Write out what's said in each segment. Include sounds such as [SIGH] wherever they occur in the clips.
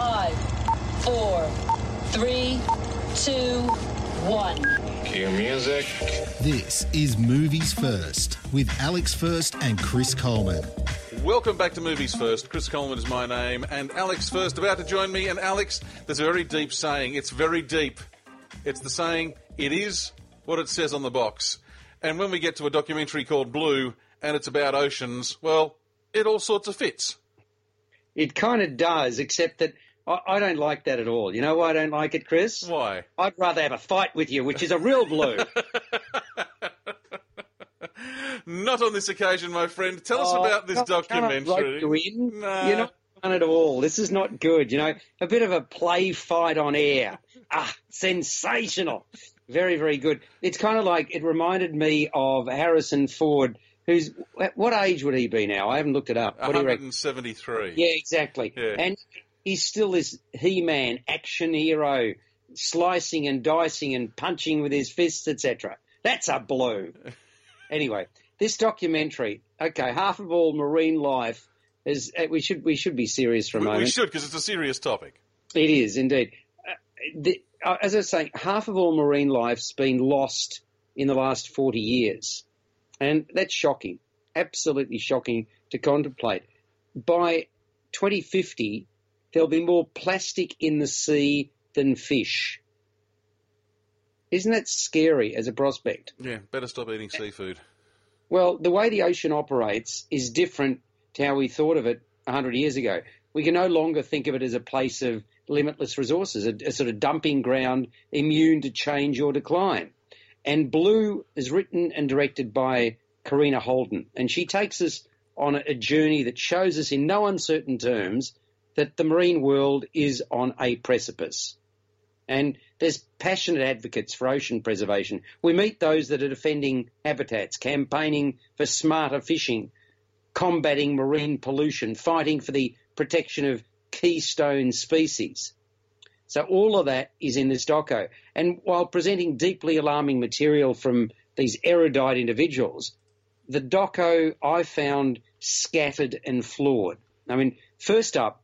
Five, four, three, two, one. Cue music. This is Movies First with Alex First and Chris Coleman. Welcome back to Movies First. Chris Coleman is my name, and Alex First about to join me. And Alex, there's a very deep saying. It's very deep. It's the saying, it is what it says on the box. And when we get to a documentary called Blue, and it's about oceans, well, it all sorts of fits. It kind of does, except that I, I, don't like that at all. You know why I don't like it, Chris? Why? I'd rather have a fight with you, which is a real blue. [LAUGHS] Not on this occasion, my friend. Tell us oh, about this documentary. You in? Nah. You're not fun at all. This is not good. You know, a bit of a play fight on air. Ah, sensational. Very, very good. It's kind of like it reminded me of Harrison Ford who's what age would he be now? I haven't looked it up. What 173. Yeah, exactly. Yeah. And he's still this He-Man action hero, slicing and dicing and punching with his fists, etc. That's a blue. [LAUGHS] anyway, this documentary. Okay, half of all marine life is. Uh, we should we should be serious for a we, moment. We should because it's a serious topic. It is indeed. Uh, the, uh, as I was saying, half of all marine life's been lost in the last forty years. And that's shocking, absolutely shocking to contemplate. By 2050, there'll be more plastic in the sea than fish. Isn't that scary as a prospect? Yeah, better stop eating seafood. Well, the way the ocean operates is different to how we thought of it 100 years ago. We can no longer think of it as a place of limitless resources, a, a sort of dumping ground immune to change or decline. And Blue is written and directed by Karina Holden, and she takes us on a journey that shows us in no uncertain terms that the marine world is on a precipice. And there's passionate advocates for ocean preservation. We meet those that are defending habitats, campaigning for smarter fishing, combating marine pollution, fighting for the protection of keystone species. So all of that is in this doco. And while presenting deeply alarming material from these erudite individuals, the doco I found scattered and flawed. I mean, first up,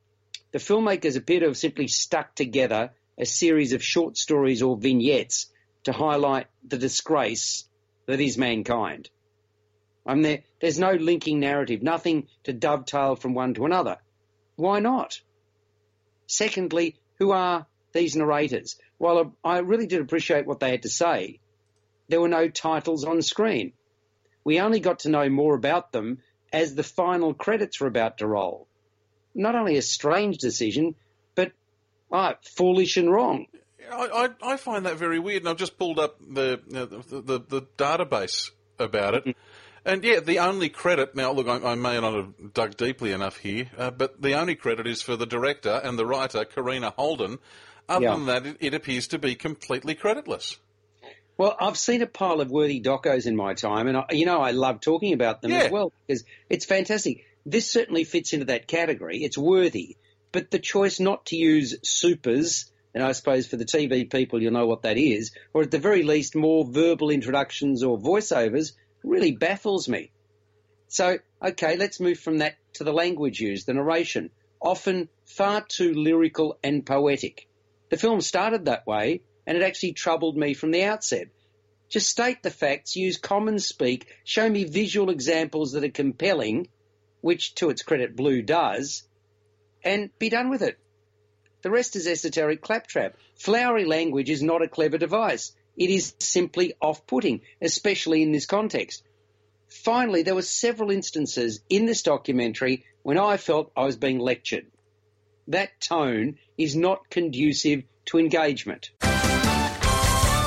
the filmmakers appear to have simply stuck together a series of short stories or vignettes to highlight the disgrace that is mankind. I there, there's no linking narrative, nothing to dovetail from one to another. Why not? Secondly, who are these narrators. While I really did appreciate what they had to say, there were no titles on screen. We only got to know more about them as the final credits were about to roll. Not only a strange decision, but oh, foolish and wrong. I, I, I, find that very weird, and I've just pulled up the the, the, the database about it. Mm-hmm. And yeah, the only credit now. Look, I, I may not have dug deeply enough here, uh, but the only credit is for the director and the writer, Karina Holden, other yeah. than that, it, it, appears to be completely creditless. Well, I've seen a pile of worthy docos in my time, and I, you know I love talking about them yeah. as well because it's fantastic. This certainly fits into that category. It's worthy. But the choice not to use supers, and I suppose for the TV people, you'll know what that is, or at the very least, more verbal introductions or voiceovers, really baffles me. So, okay, let's move from that to the language used, the narration, often far too lyrical and poetic. The film started that way, and it actually troubled me from the outset. Just state the facts, use common speak, show me visual examples that are compelling, which to its credit Blue does, and be done with it. The rest is esoteric claptrap. Flowery language is not a clever device. It is simply off-putting, especially in this context. Finally, there were several instances in this documentary when I felt I was being lectured. That tone is not conducive to engagement.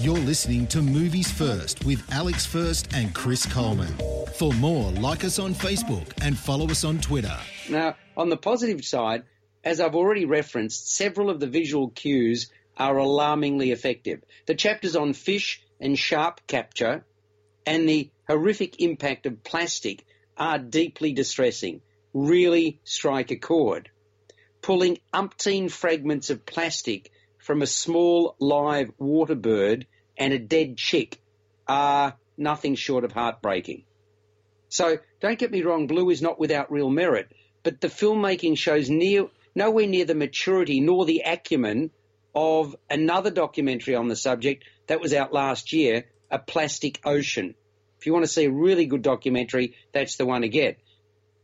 You're listening to Movies First with Alex First and Chris Coleman. For more, like us on Facebook and follow us on Twitter. Now, on the positive side, as I've already referenced, several of the visual cues are alarmingly effective. The chapters on fish and sharp capture and the horrific impact of plastic are deeply distressing, really strike a chord. Pulling umpteen fragments of plastic from a small live water bird and a dead chick are nothing short of heartbreaking. So don't get me wrong, Blue is not without real merit, but the filmmaking shows near, nowhere near the maturity nor the acumen of another documentary on the subject that was out last year, A Plastic Ocean. If you want to see a really good documentary, that's the one to get.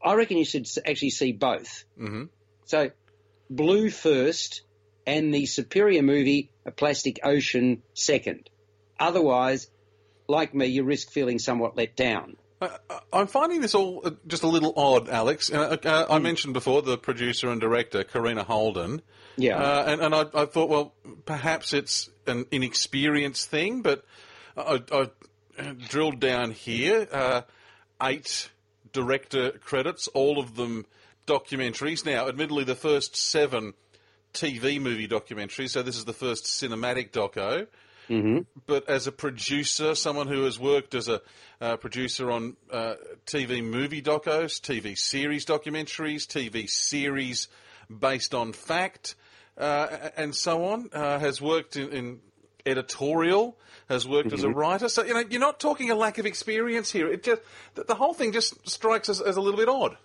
I reckon you should actually see both. Mm-hmm. So, Blue first, and the superior movie, A Plastic Ocean, second. Otherwise, like me, you risk feeling somewhat let down. I'm finding this all uh, just a little odd, Alex. Uh, uh, I mentioned before the producer and director, Karina Holden. Yeah. Uh, and, and I, I, thought, well, perhaps it's an inexperienced thing, but I, I drilled down here. Uh, eight director credits, all of them documentaries. Now, admittedly, the first seven TV movie documentary, so this is the first cinematic doco. Mm-hmm. But as a producer, someone who has worked as a uh, producer on uh, TV movie docos, TV series documentaries, TV series based on fact, uh, and so on, uh, has worked in, in editorial, has worked mm-hmm. as a Mm-hmm. writer. So you know, you're not talking a lack of experience here. It just the, the whole thing just strikes us as a little bit odd.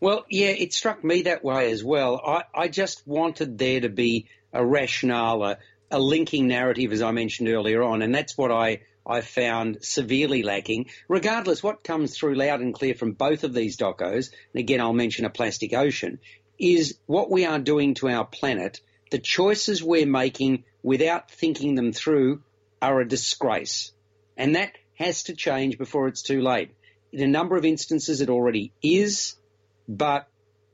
Well, yeah, it struck me that way as well. I, I just wanted there to be a rationale, a, a linking narrative, as I mentioned earlier on, and that's what I, I found severely lacking. Regardless, what comes through loud and clear from both of these docos, and again, I'll mention a plastic ocean, is what we are doing to our planet. The choices we're making without thinking them through are a disgrace. And that has to change before it's too late. In a number of instances, it already is, but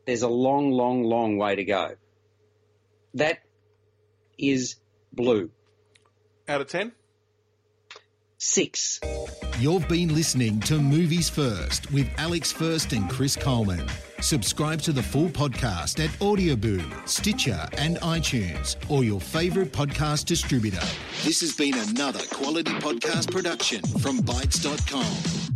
there's a long, long, long way to go. That is blue. Out of 10? Six. You've been listening to Movies First with Alex First and Chris Coleman. Subscribe to the full podcast at Audioboom, Stitcher, and iTunes, or your favourite podcast distributor. This has been another quality podcast production from Bytes.com.